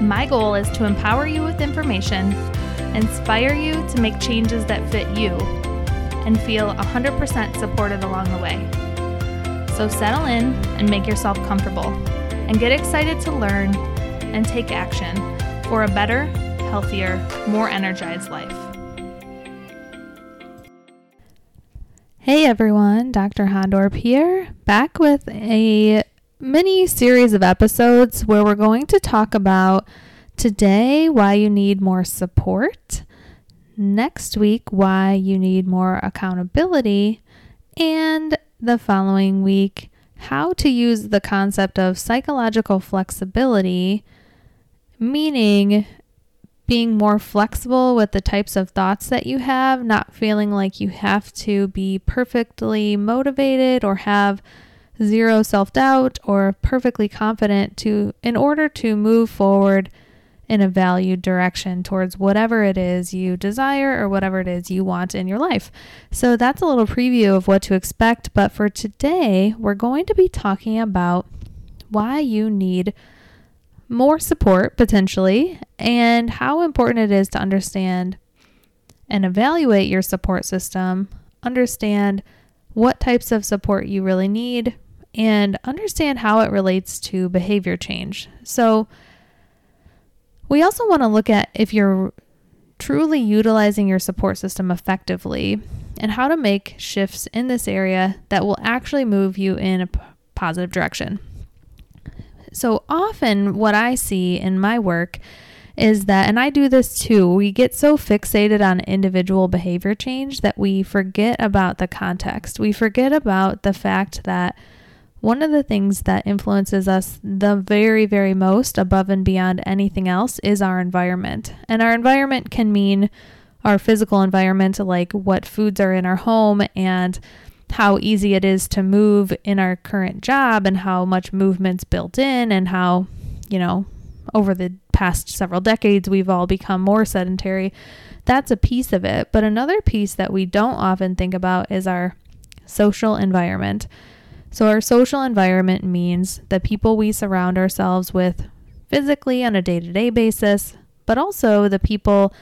My goal is to empower you with information, inspire you to make changes that fit you, and feel 100% supported along the way. So settle in and make yourself comfortable, and get excited to learn and take action for a better, healthier, more energized life. Hey everyone, Dr. Hondorp here, back with a mini series of episodes where we're going to talk about today why you need more support, next week why you need more accountability, and the following week how to use the concept of psychological flexibility, meaning being more flexible with the types of thoughts that you have, not feeling like you have to be perfectly motivated or have zero self-doubt or perfectly confident to in order to move forward in a valued direction towards whatever it is you desire or whatever it is you want in your life. So that's a little preview of what to expect, but for today, we're going to be talking about why you need more support potentially and how important it is to understand and evaluate your support system, understand what types of support you really need, and understand how it relates to behavior change. So, we also want to look at if you're truly utilizing your support system effectively and how to make shifts in this area that will actually move you in a positive direction. So, often what I see in my work is that, and I do this too, we get so fixated on individual behavior change that we forget about the context. We forget about the fact that one of the things that influences us the very, very most above and beyond anything else is our environment. And our environment can mean our physical environment, like what foods are in our home and how easy it is to move in our current job and how much movement's built in and how, you know, over the past several decades we've all become more sedentary. That's a piece of it. But another piece that we don't often think about is our social environment. So, our social environment means the people we surround ourselves with physically on a day to day basis, but also the people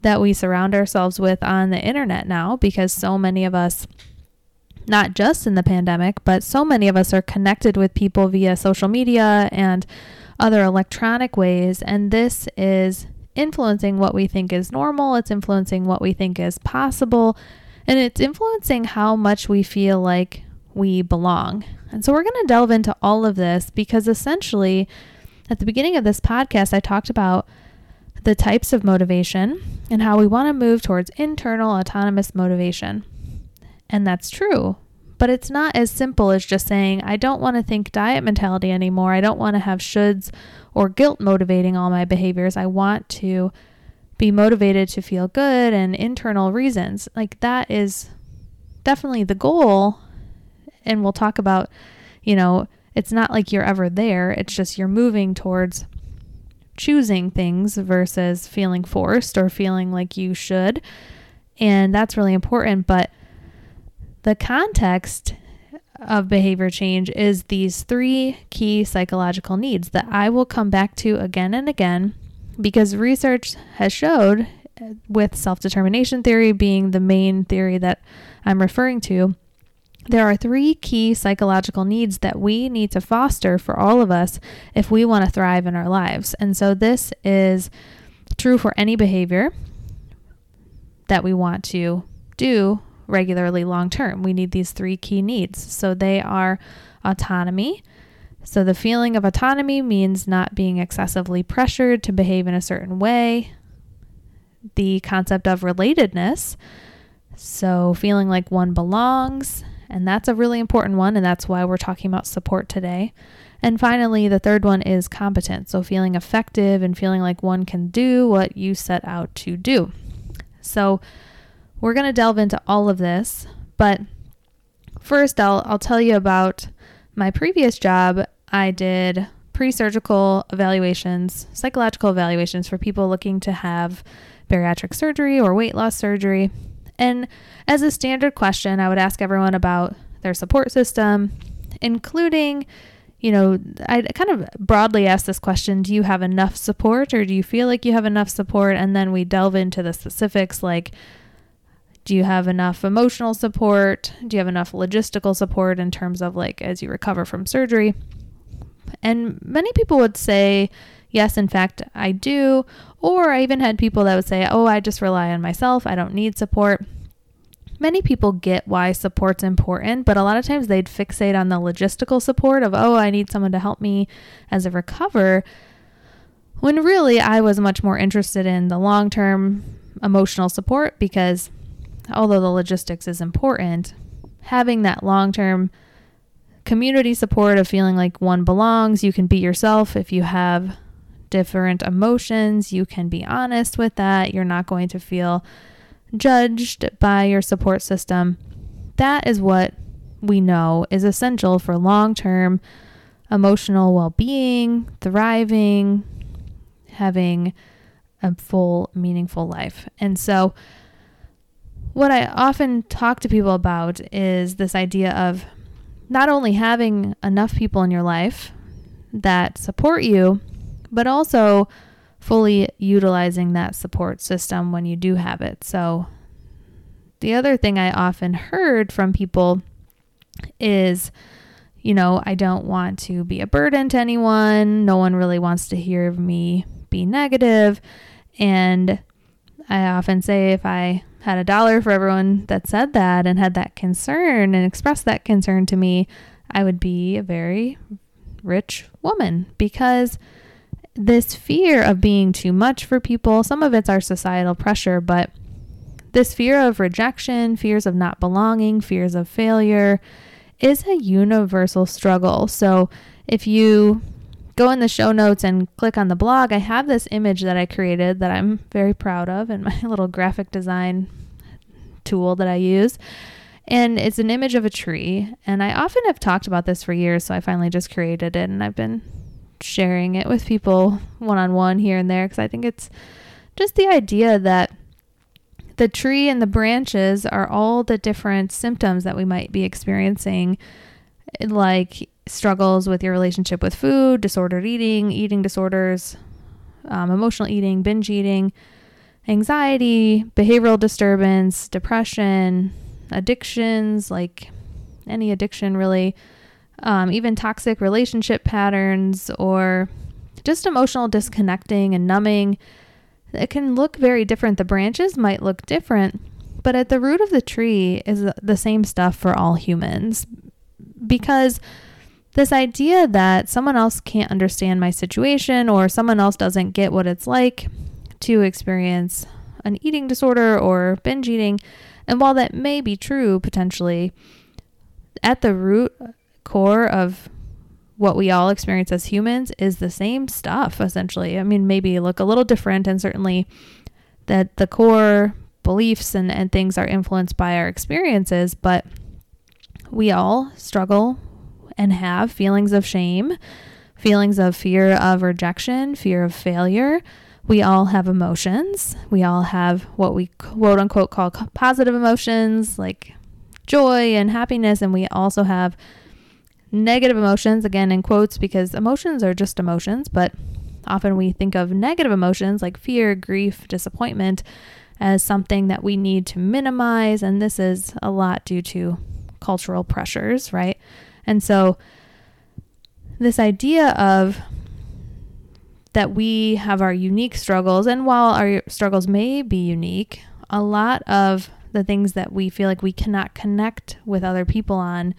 that we surround ourselves with on the internet now, because so many of us, not just in the pandemic, but so many of us are connected with people via social media and other electronic ways. And this is influencing what we think is normal, it's influencing what we think is possible, and it's influencing how much we feel like we belong. And so we're going to delve into all of this because essentially, at the beginning of this podcast, I talked about the types of motivation and how we want to move towards internal autonomous motivation. And that's true. But it's not as simple as just saying, I don't want to think diet mentality anymore. I don't want to have shoulds or guilt motivating all my behaviors. I want to be motivated to feel good and internal reasons. Like that is definitely the goal and we'll talk about, you know, it's not like you're ever there. It's just you're moving towards choosing things versus feeling forced or feeling like you should. And that's really important. But the context of behavior change is these three key psychological needs that I will come back to again and again because research has showed, uh, with self determination theory being the main theory that I'm referring to, there are three key psychological needs that we need to foster for all of us if we want to thrive in our lives. And so this is true for any behavior, that we want to do regularly long term. We need these three key needs. So they are autonomy. So the feeling of autonomy means not being excessively pressured to behave in a certain way. The concept of relatedness. So feeling like one belongs. And that's a really important one. And that's why we're talking about support today. And finally, the third one is competence. So feeling effective and feeling like one can do what you set out to do. So we're going to delve into all of this, but first I'll I'll tell you about my previous job. I did pre-surgical evaluations, psychological evaluations for people looking to have bariatric surgery or weight loss surgery. And as a standard question, I would ask everyone about their support system, including you know, I kind of broadly ask this question Do you have enough support or do you feel like you have enough support? And then we delve into the specifics like, do you have enough emotional support? Do you have enough logistical support in terms of like as you recover from surgery? And many people would say, yes, in fact, I do. Or I even had people that would say, oh, I just rely on myself. I don't need support. Many people get why support's important, but a lot of times they'd fixate on the logistical support of, oh, I need someone to help me as a recover. When really I was much more interested in the long term emotional support because although the logistics is important, having that long term community support of feeling like one belongs, you can be yourself if you have different emotions, you can be honest with that. You're not going to feel judged by your support system. That is what we know is essential for long term emotional well being, thriving, having a full, meaningful life. And so, what I often talk to people about is this idea of not only having enough people in your life that support you, but also fully utilizing that support system when you do have it. So, the other thing I often heard from people is, you know, I don't want to be a burden to anyone. No one really wants to hear me be negative. And I often say if I had a dollar for everyone that said that and had that concern and expressed that concern to me, I would be a very rich woman because this fear of being too much for people, some of it's our societal pressure, but this fear of rejection, fears of not belonging, fears of failure is a universal struggle. So if you go in the show notes and click on the blog, I have this image that I created that I'm very proud of in my little graphic design tool that I use. And it's an image of a tree. And I often have talked about this for years, so I finally just created it and I've been sharing it with people one on one here and there because I think it's just the idea that the tree and the branches are all the different symptoms that we might be experiencing, like struggles with your relationship with food, disordered eating, eating disorders, um, emotional eating, binge eating, anxiety, behavioral disturbance, depression, addictions, like any addiction really, um, even toxic relationship patterns, or just emotional disconnecting and numbing. It can look very different. The branches might look different, but at the root of the tree is the same stuff for all humans because this idea that someone else can't understand my situation or someone else doesn't get what it's like to experience an eating disorder or binge eating. And while that may be true potentially, at the root core of what we all experience as humans is the same stuff essentially. I mean, maybe look a little different, and certainly that the core beliefs and, and things are influenced by our experiences, but we all struggle and have feelings of shame, feelings of fear of rejection, fear of failure. We all have emotions. We all have what we quote unquote call positive emotions like joy and happiness. And we also have negative emotions, again in quotes, because emotions are just emotions, but often we think of negative emotions like fear, grief, disappointment as something that we need to minimize. And this is a lot due to cultural pressures, right? And so, this idea of that we have our unique struggles, and while our struggles may be unique, a lot of the things that we feel like we cannot connect with other people on,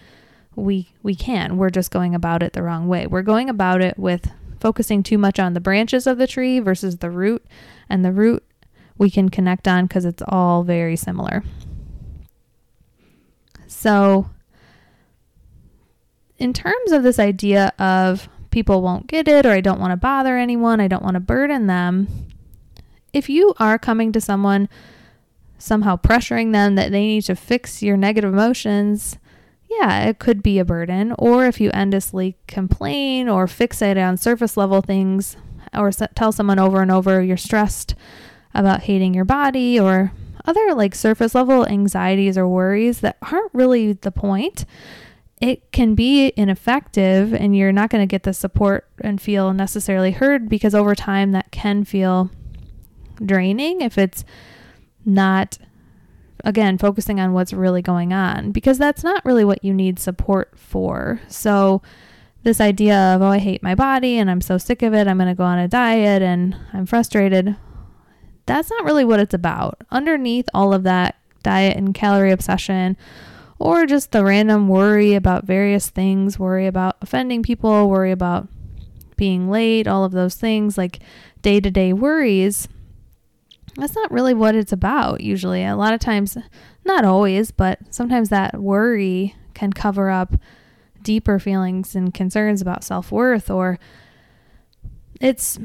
we we can. We're just going about it the wrong way. We're going about it with focusing too much on the branches of the tree versus the root, and the root we can connect on because it's all very similar. So, in terms of this idea of people won't get it, or I don't want to bother anyone, I don't want to burden them, if you are coming to someone somehow pressuring them that they need to fix your negative emotions, yeah, it could be a burden. Or if you endlessly complain or fixate on surface level things, or tell someone over and over you're stressed about hating your body or other like surface level anxieties or worries that aren't really the point, it can be ineffective and you're not going to get the support and feel necessarily heard because over time that can feel draining if it's not again focusing on what's really going on because that's not really what you need support for. So this idea of oh I hate my body and I'm so sick of it, I'm going to go on a diet and I'm frustrated that's not really what it's about. Underneath all of that diet and calorie obsession, or just the random worry about various things, worry about offending people, worry about being late, all of those things, like day to day worries, that's not really what it's about usually. A lot of times, not always, but sometimes that worry can cover up deeper feelings and concerns about self worth, or it's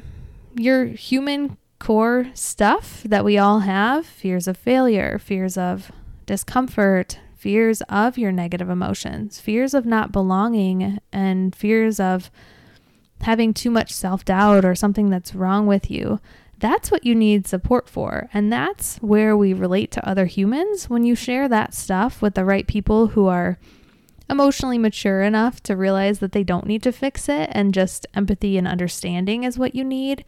your human core stuff that we all have fears of failure, fears of discomfort, fears of your negative emotions, fears of not belonging, and fears of having too much self doubt or something that's wrong with you. That's what you need support for. And that's where we relate to other humans. When you share that stuff with the right people who are emotionally mature enough to realize that they don't need to fix it and just empathy and understanding is what you need,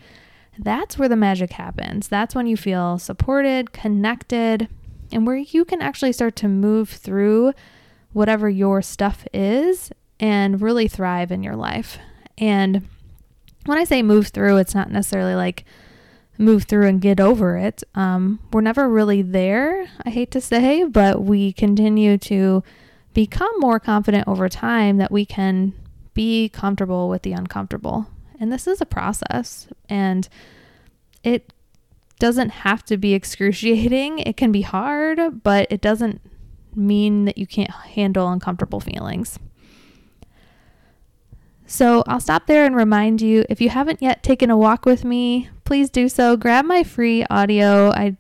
that's where the magic happens. That's when you feel supported, connected, and where you can actually start to move through whatever your stuff is and really thrive in your life. And when I say move through, it's not necessarily like move through and get over it. Um, we're never really there, I hate to say, but we continue to become more confident over time that we can be comfortable with the uncomfortable. And this is a process and it doesn't have to be excruciating. It can be hard, but it doesn't mean that you can't handle uncomfortable feelings. So I'll stop there and remind you if you haven't yet taken a walk with me, please do so. Grab my free audio. I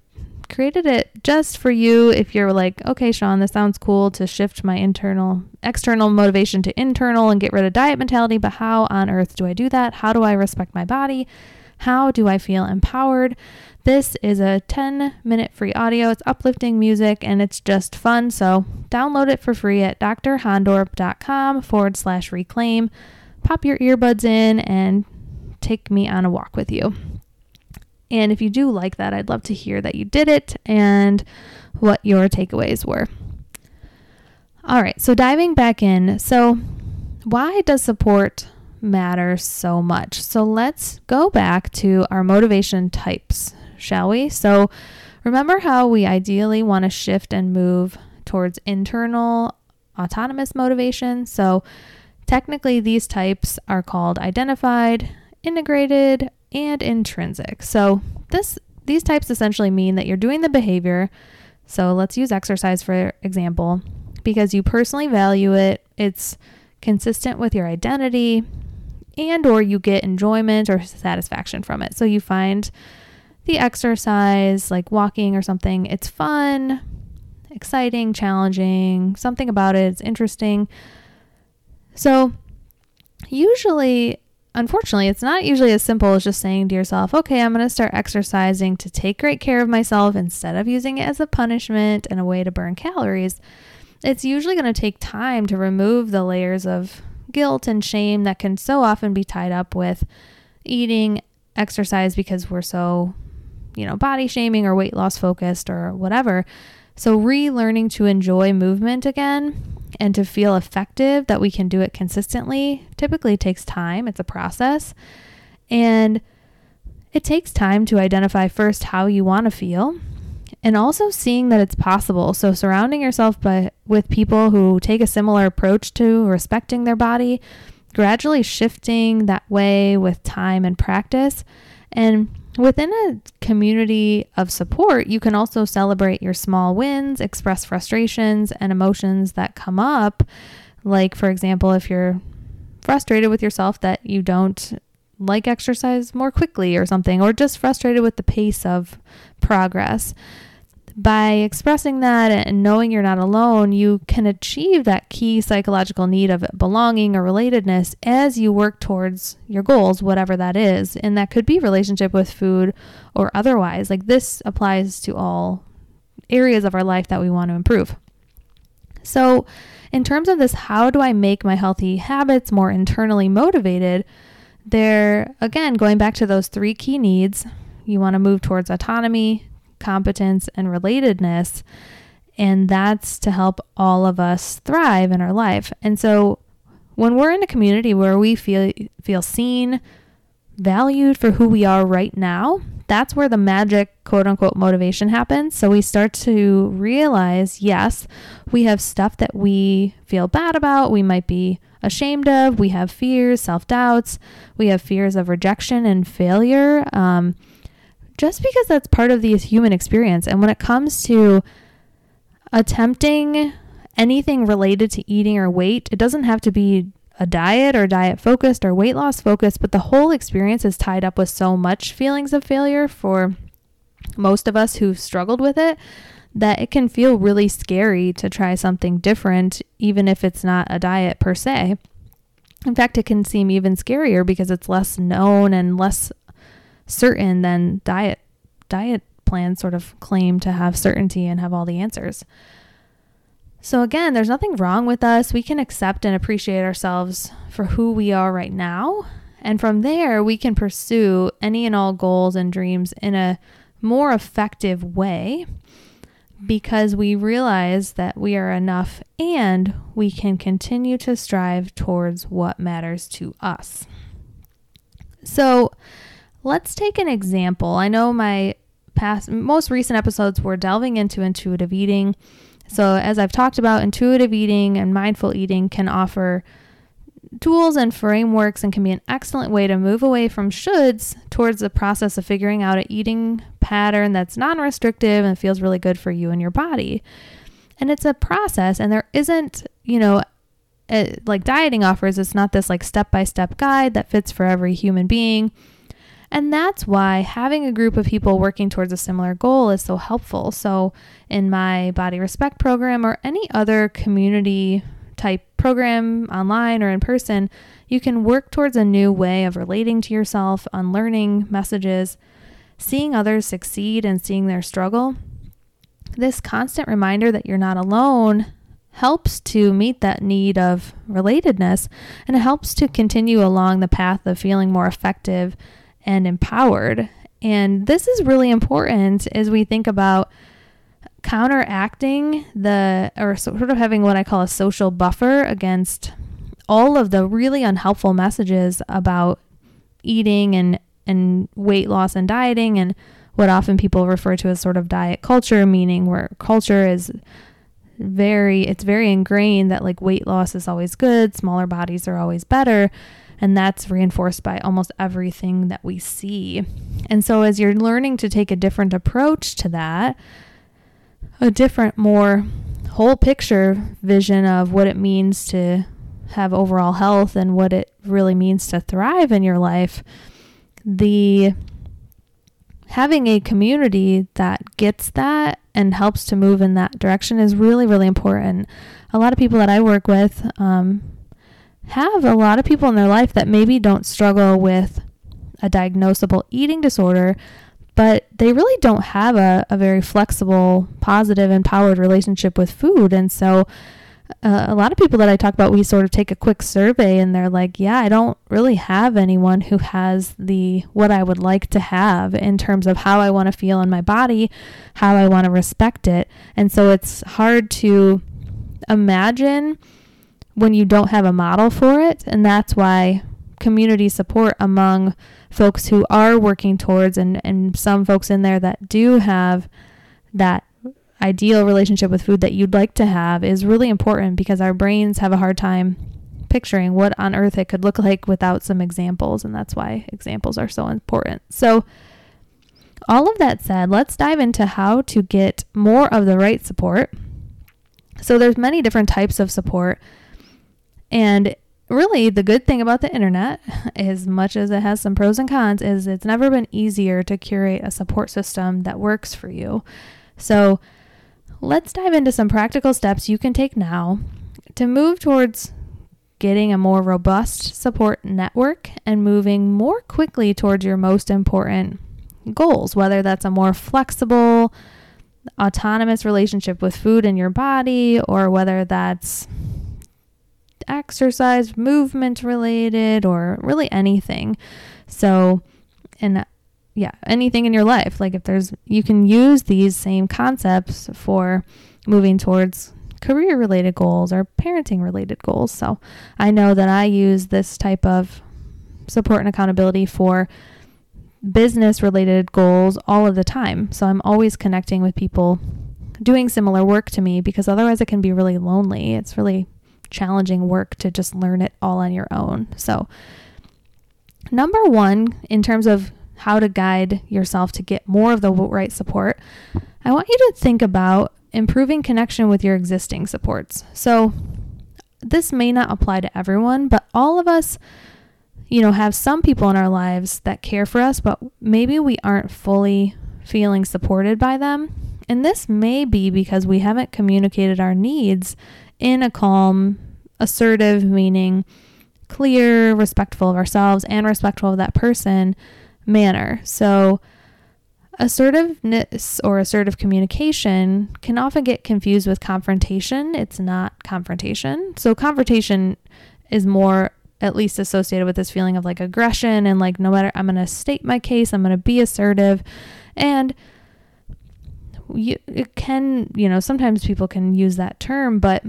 created it just for you if you're like, okay, Sean, this sounds cool to shift my internal, external motivation to internal and get rid of diet mentality, but how on earth do I do that? How do I respect my body? How do I feel empowered? This is a 10 minute free audio. It's uplifting music and it's just fun. So download it for free at drhondorp.com forward slash reclaim. Pop your earbuds in and take me on a walk with you. And if you do like that, I'd love to hear that you did it and what your takeaways were. All right, so diving back in. So, why does support matter so much? So, let's go back to our motivation types, shall we? So, remember how we ideally want to shift and move towards internal autonomous motivation? So, technically, these types are called identified, integrated, and intrinsic. So this these types essentially mean that you're doing the behavior. So let's use exercise for example, because you personally value it, it's consistent with your identity and or you get enjoyment or satisfaction from it. So you find the exercise like walking or something, it's fun, exciting, challenging, something about it is interesting. So usually unfortunately, it's not usually as simple as just saying to yourself, okay, I'm going to start exercising to take great care of myself instead of using it as a punishment and a way to burn calories. It's usually going to take time to remove the layers of guilt and shame that can so often be tied up with eating, exercise because we're so, you know, body shaming or weight loss focused or whatever. So, relearning to enjoy movement again and to feel effective that we can do it consistently typically takes time. It's a process. And it takes time to identify first how you want to feel and also seeing that it's possible. So surrounding yourself by with people who take a similar approach to respecting their body, gradually shifting that way with time and practice. And within a community of support, you can also celebrate your small wins, express frustrations and emotions that come up. Like, for example, if you're frustrated with yourself that you don't like exercise more quickly or something, or just frustrated with the pace of progress by expressing that and knowing you're not alone, you can achieve that key psychological need of belonging or relatedness as you work towards your goals, whatever that is. And that could be relationship with food or otherwise. Like this applies to all areas of our life that we want to improve. So, in terms of this, how do I make my healthy habits more internally motivated? They're, again, going back to those three key needs. You want to move towards autonomy, competence, and relatedness. And that's to help all of us thrive in our life. And so when we're in a community where we feel feel seen, valued for who we are right now, that's where the magic quote unquote motivation happens. So we start to realize, yes, we have stuff that we feel bad about, we might be ashamed of, we have fears, self doubts, we have fears of rejection and failure. Um, just because that's part of the human experience. And when it comes to attempting anything related to eating or weight, it doesn't have to be a diet or diet focused or weight loss focused, but the whole experience is tied up with so much feelings of failure for most of us who've struggled with it that it can feel really scary to try something different, even if it's not a diet per se. In fact, it can seem even scarier because it's less known and less certain than diet diet plans sort of claim to have certainty and have all the answers. So again, there's nothing wrong with us. We can accept and appreciate ourselves for who we are right now. And from there, we can pursue any and all goals and dreams in a more effective way because we realize that we are enough and we can continue to strive towards what matters to us. So, Let's take an example. I know my past most recent episodes were delving into intuitive eating. So, as I've talked about, intuitive eating and mindful eating can offer tools and frameworks and can be an excellent way to move away from shoulds towards the process of figuring out an eating pattern that's non restrictive and feels really good for you and your body. And it's a process, and there isn't, you know, a, like dieting offers, it's not this like step by step guide that fits for every human being. And that's why having a group of people working towards a similar goal is so helpful. So, in my Body Respect program or any other community type program online or in person, you can work towards a new way of relating to yourself, unlearning messages, seeing others succeed and seeing their struggle. This constant reminder that you're not alone helps to meet that need of relatedness and it helps to continue along the path of feeling more effective and empowered. And this is really important as we think about counteracting the, or sort of having what I call a social buffer against all of the really unhelpful messages about eating and, and weight loss and dieting and what often people refer to as sort of diet culture, meaning where culture is very, it's very ingrained that like weight loss is always good, smaller bodies are always better. And that's reinforced by almost everything that we see. And so, as you're learning to take a different approach to that, a different, more whole picture vision of what it means to have overall health and what it really means to thrive in your life, the having a community that gets that and helps to move in that direction is really, really important. A lot of people that I work with, um, have a lot of people in their life that maybe don't struggle with a diagnosable eating disorder, but they really don't have a, a very flexible, positive, empowered relationship with food. And so, uh, a lot of people that I talk about, we sort of take a quick survey and they're like, yeah, I don't really have anyone who has the what I would like to have in terms of how I want to feel in my body, how I want to respect it. And so it's hard to imagine when you don't have a model for it. And that's why community support among folks who are working towards, and, and some folks in there that do have that ideal relationship with food that you'd like to have is really important because our brains have a hard time picturing what on earth it could look like without some examples and that's why examples are so important. So all of that said, let's dive into how to get more of the right support. So there's many different types of support and really the good thing about the internet as much as it has some pros and cons is it's never been easier to curate a support system that works for you. So let's dive into some practical steps you can take now to move towards getting a more robust support network and moving more quickly towards your most important goals, whether that's a more flexible, autonomous relationship with food in your body or whether that's exercise, movement related, or really anything. So, and uh, yeah, anything in your life. Like if there's, you can use these same concepts for moving towards career related goals or parenting related goals. So I know that I use this type of support and accountability for business related goals all of the time. So I'm always connecting with people doing similar work to me because otherwise it can be really lonely. It's really challenging work to just learn it all on your own. So, number one, in terms of how to guide yourself to get more of the right support, I want you to think about improving connection with your existing supports. So, this may not apply to everyone, but all of us, you know, have some people in our lives that care for us, but maybe we aren't fully feeling supported by them. And this may be because we haven't communicated our needs in a calm, assertive, meaning clear, respectful of ourselves and respectful of that person manner. So, assertiveness or assertive communication can often get confused with confrontation. It's not confrontation. So, confrontation is more at least associated with this feeling of like aggression and like no matter I'm going to state my case, I'm going to be assertive and you it can, you know, sometimes people can use that term, but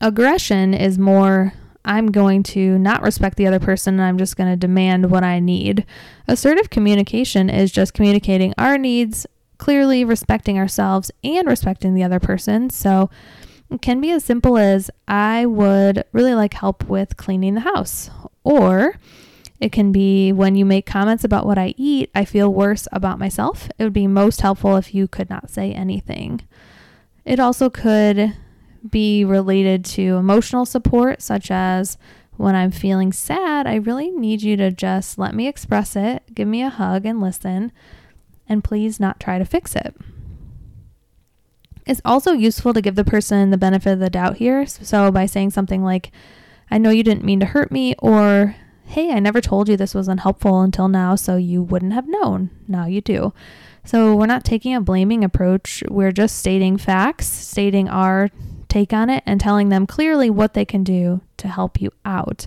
Aggression is more I'm going to not respect the other person and I'm just going to demand what I need. Assertive communication is just communicating our needs clearly, respecting ourselves and respecting the other person. So it can be as simple as I would really like help with cleaning the house. Or it can be when you make comments about what I eat, I feel worse about myself. It would be most helpful if you could not say anything. It also could be related to emotional support, such as when I'm feeling sad, I really need you to just let me express it, give me a hug, and listen, and please not try to fix it. It's also useful to give the person the benefit of the doubt here. So, by saying something like, I know you didn't mean to hurt me, or Hey, I never told you this was unhelpful until now, so you wouldn't have known. Now you do. So, we're not taking a blaming approach. We're just stating facts, stating our take on it and telling them clearly what they can do to help you out.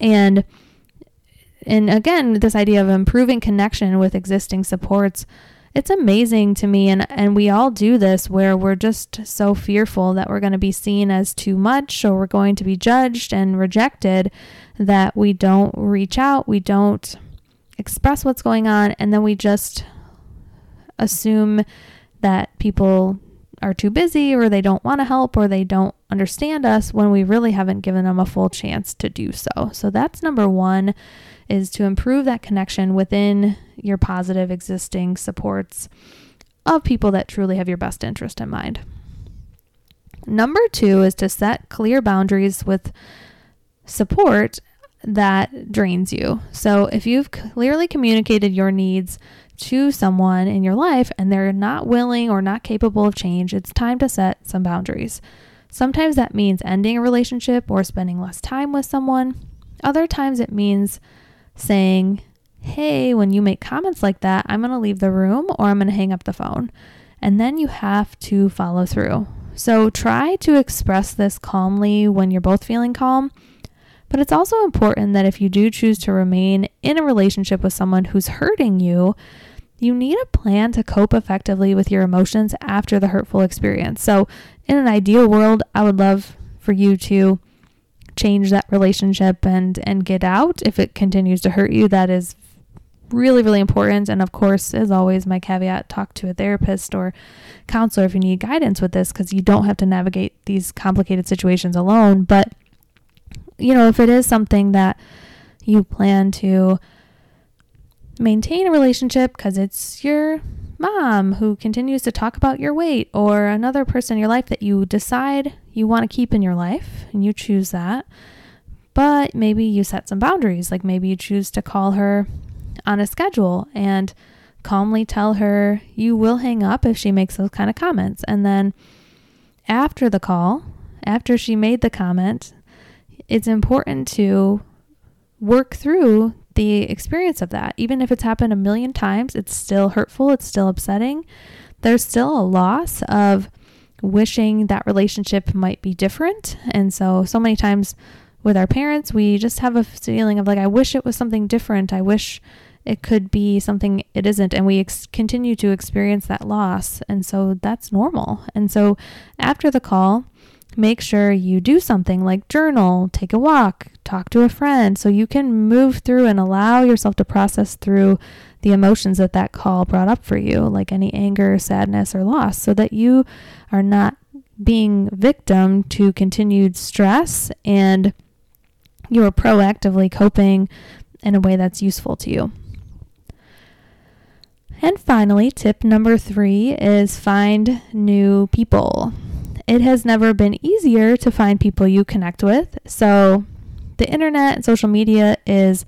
And and again, this idea of improving connection with existing supports, it's amazing to me and and we all do this where we're just so fearful that we're going to be seen as too much or we're going to be judged and rejected that we don't reach out, we don't express what's going on and then we just assume that people are too busy or they don't want to help or they don't understand us when we really haven't given them a full chance to do so. So that's number 1 is to improve that connection within your positive existing supports of people that truly have your best interest in mind. Number 2 is to set clear boundaries with support that drains you. So if you've clearly communicated your needs to someone in your life and they're not willing or not capable of change, it's time to set some boundaries. Sometimes that means ending a relationship or spending less time with someone. Other times it means saying, Hey, when you make comments like that, I'm going to leave the room or I'm going to hang up the phone. And then you have to follow through. So try to express this calmly when you're both feeling calm. But it's also important that if you do choose to remain in a relationship with someone who's hurting you, you need a plan to cope effectively with your emotions after the hurtful experience. So, in an ideal world, I would love for you to change that relationship and and get out if it continues to hurt you. That is really, really important. And of course, as always, my caveat talk to a therapist or counselor if you need guidance with this because you don't have to navigate these complicated situations alone. But, you know, if it is something that you plan to maintain a relationship because it's your mom who continues to talk about your weight or another person in your life that you decide you want to keep in your life and you choose that. But maybe you set some boundaries, like maybe you choose to call her on a schedule and calmly tell her you will hang up if she makes those kind of comments. And then after the call, after she made the comment, it's important to work through the experience of that. Even if it's happened a million times, it's still hurtful, it's still upsetting. There's still a loss of wishing that relationship might be different. And so, so many times with our parents, we just have a feeling of like, I wish it was something different. I wish it could be something it isn't and we ex- continue to experience that loss and so that's normal and so after the call make sure you do something like journal take a walk talk to a friend so you can move through and allow yourself to process through the emotions that that call brought up for you like any anger sadness or loss so that you are not being victim to continued stress and you are proactively coping in a way that's useful to you and finally, tip number three is find new people. It has never been easier to find people you connect with. So, the internet and social media is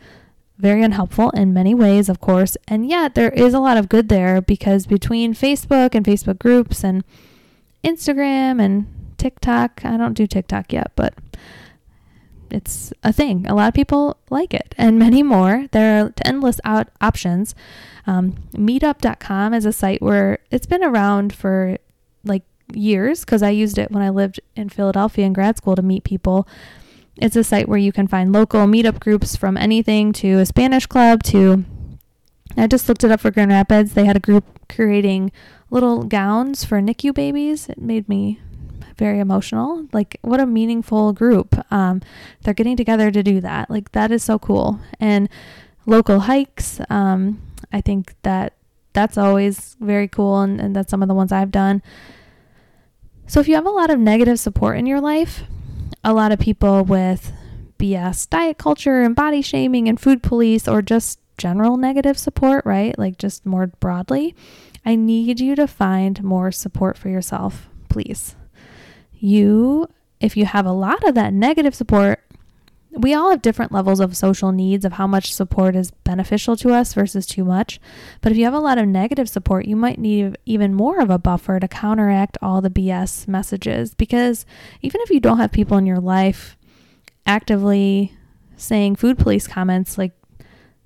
very unhelpful in many ways, of course, and yet there is a lot of good there because between Facebook and Facebook groups and Instagram and TikTok, I don't do TikTok yet, but it's a thing. A lot of people like it, and many more. There are endless out options. Um, meetup.com is a site where it's been around for years because I used it when I lived in Philadelphia in grad school to meet people. It's a site where you can find local meetup groups from anything to a Spanish club to. I just looked it up for Grand Rapids. They had a group creating little gowns for NICU babies. It made me very emotional. Like, what a meaningful group. Um, they're getting together to do that. Like, that is so cool. And local hikes. Um, I think that that's always very cool, and, and that's some of the ones I've done. So, if you have a lot of negative support in your life, a lot of people with BS diet culture and body shaming and food police, or just general negative support, right? Like just more broadly, I need you to find more support for yourself, please. You, if you have a lot of that negative support, we all have different levels of social needs of how much support is beneficial to us versus too much. But if you have a lot of negative support, you might need even more of a buffer to counteract all the BS messages. Because even if you don't have people in your life actively saying food police comments, like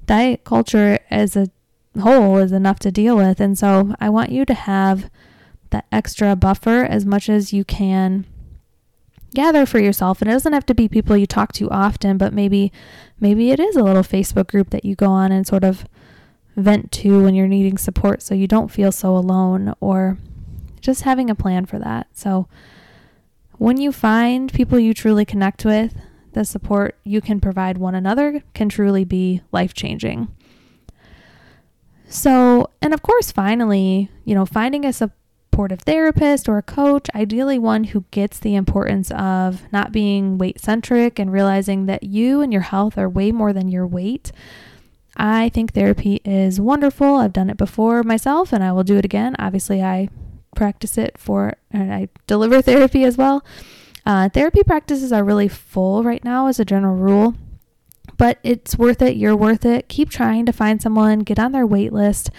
diet culture as a whole is enough to deal with. And so I want you to have that extra buffer as much as you can gather for yourself and it doesn't have to be people you talk to often but maybe maybe it is a little facebook group that you go on and sort of vent to when you're needing support so you don't feel so alone or just having a plan for that. So when you find people you truly connect with the support you can provide one another can truly be life changing so and of course finally you know finding a support supportive therapist or a coach, ideally one who gets the importance of not being weight centric and realizing that you and your health are way more than your weight. I think therapy is wonderful. I've done it before myself and I will do it again. Obviously, I practice it for and I deliver therapy as well. Uh, therapy practices are really full right now as a general rule but it's worth it. You're worth it. Keep trying to find someone, get on their wait list,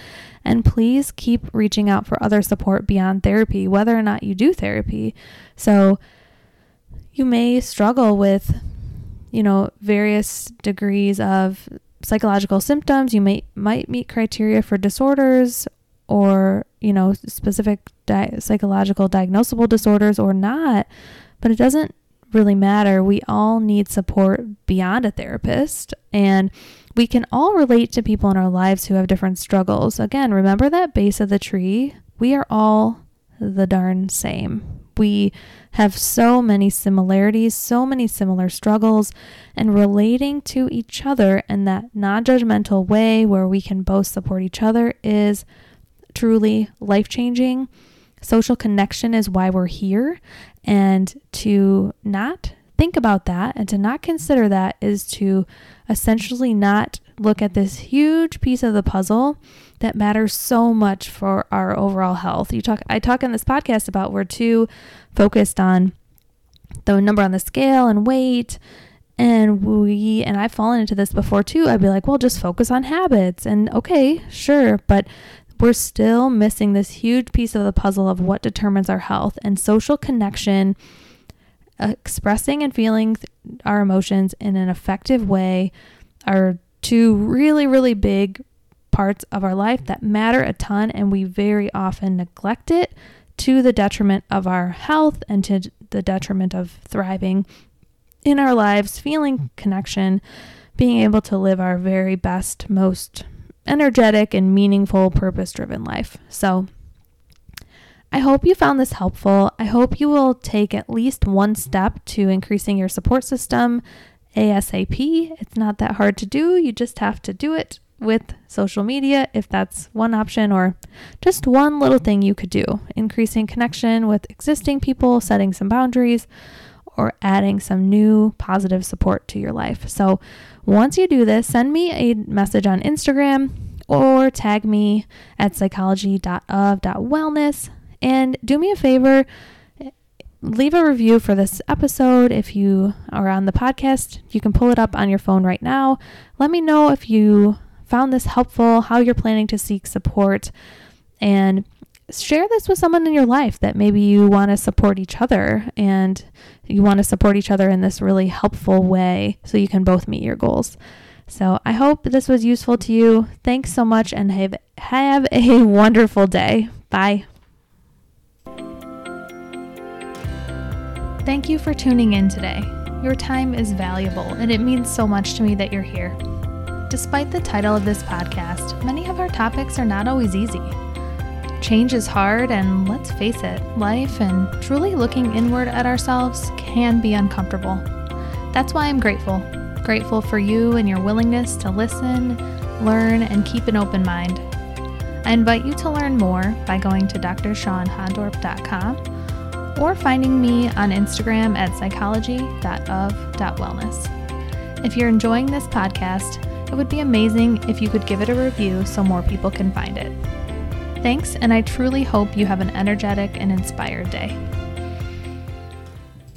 and please keep reaching out for other support beyond therapy, whether or not you do therapy. So you may struggle with, you know, various degrees of psychological symptoms. You may might meet criteria for disorders or, you know, specific di- psychological diagnosable disorders or not, but it doesn't really matter. We all need support beyond a therapist. And we can all relate to people in our lives who have different struggles. Again, remember that base of the tree? We are all the darn same. We have so many similarities, so many similar struggles, and relating to each other in that non judgmental way where we can both support each other is truly life changing. Social connection is why we're here, and to not think about that and to not consider that is to essentially not look at this huge piece of the puzzle that matters so much for our overall health. You talk I talk in this podcast about we're too focused on the number on the scale and weight and we and I've fallen into this before too. I'd be like, "Well, just focus on habits." And okay, sure, but we're still missing this huge piece of the puzzle of what determines our health and social connection expressing and feeling our emotions in an effective way are two really, really big parts of our life that matter a ton, and we very often neglect it to the detriment of our health and to the detriment of thriving in our lives, feeling connection, being able to live our very best, most energetic, and meaningful, purpose driven life. So, I hope you found this helpful. I hope you will take at least one step to increasing your support system ASAP. It's not that hard to do. You just have to do it with social media if that's one option, or just one little thing you could do increasing connection with existing people, setting some boundaries, or adding some new positive support to your life. So, once you do this, send me a message on Instagram or tag me at psychology.of.wellness and do me a favor leave a review for this episode if you are on the podcast. You can pull it up on your phone right now. Let me know if you found this helpful, how you're planning to seek support, and share this with someone in your life that maybe you want to support each other and you want to support each other in this really helpful way so you can both meet your goals. So I hope this was useful to you. Thanks so much and have, have a wonderful day. Bye. Thank you for tuning in today. Your time is valuable, and it means so much to me that you're here. Despite the title of this podcast, many of our topics are not always easy. Change is hard, and let's face it, life and truly looking inward at ourselves can be uncomfortable. That's why I'm grateful. Grateful for you and your willingness to listen, learn, and keep an open mind. I invite you to learn more by going to drshawnhondorp.com or finding me on Instagram at psychology.of.wellness. If you're enjoying this podcast, it would be amazing if you could give it a review so more people can find it. Thanks, and I truly hope you have an energetic and inspired day.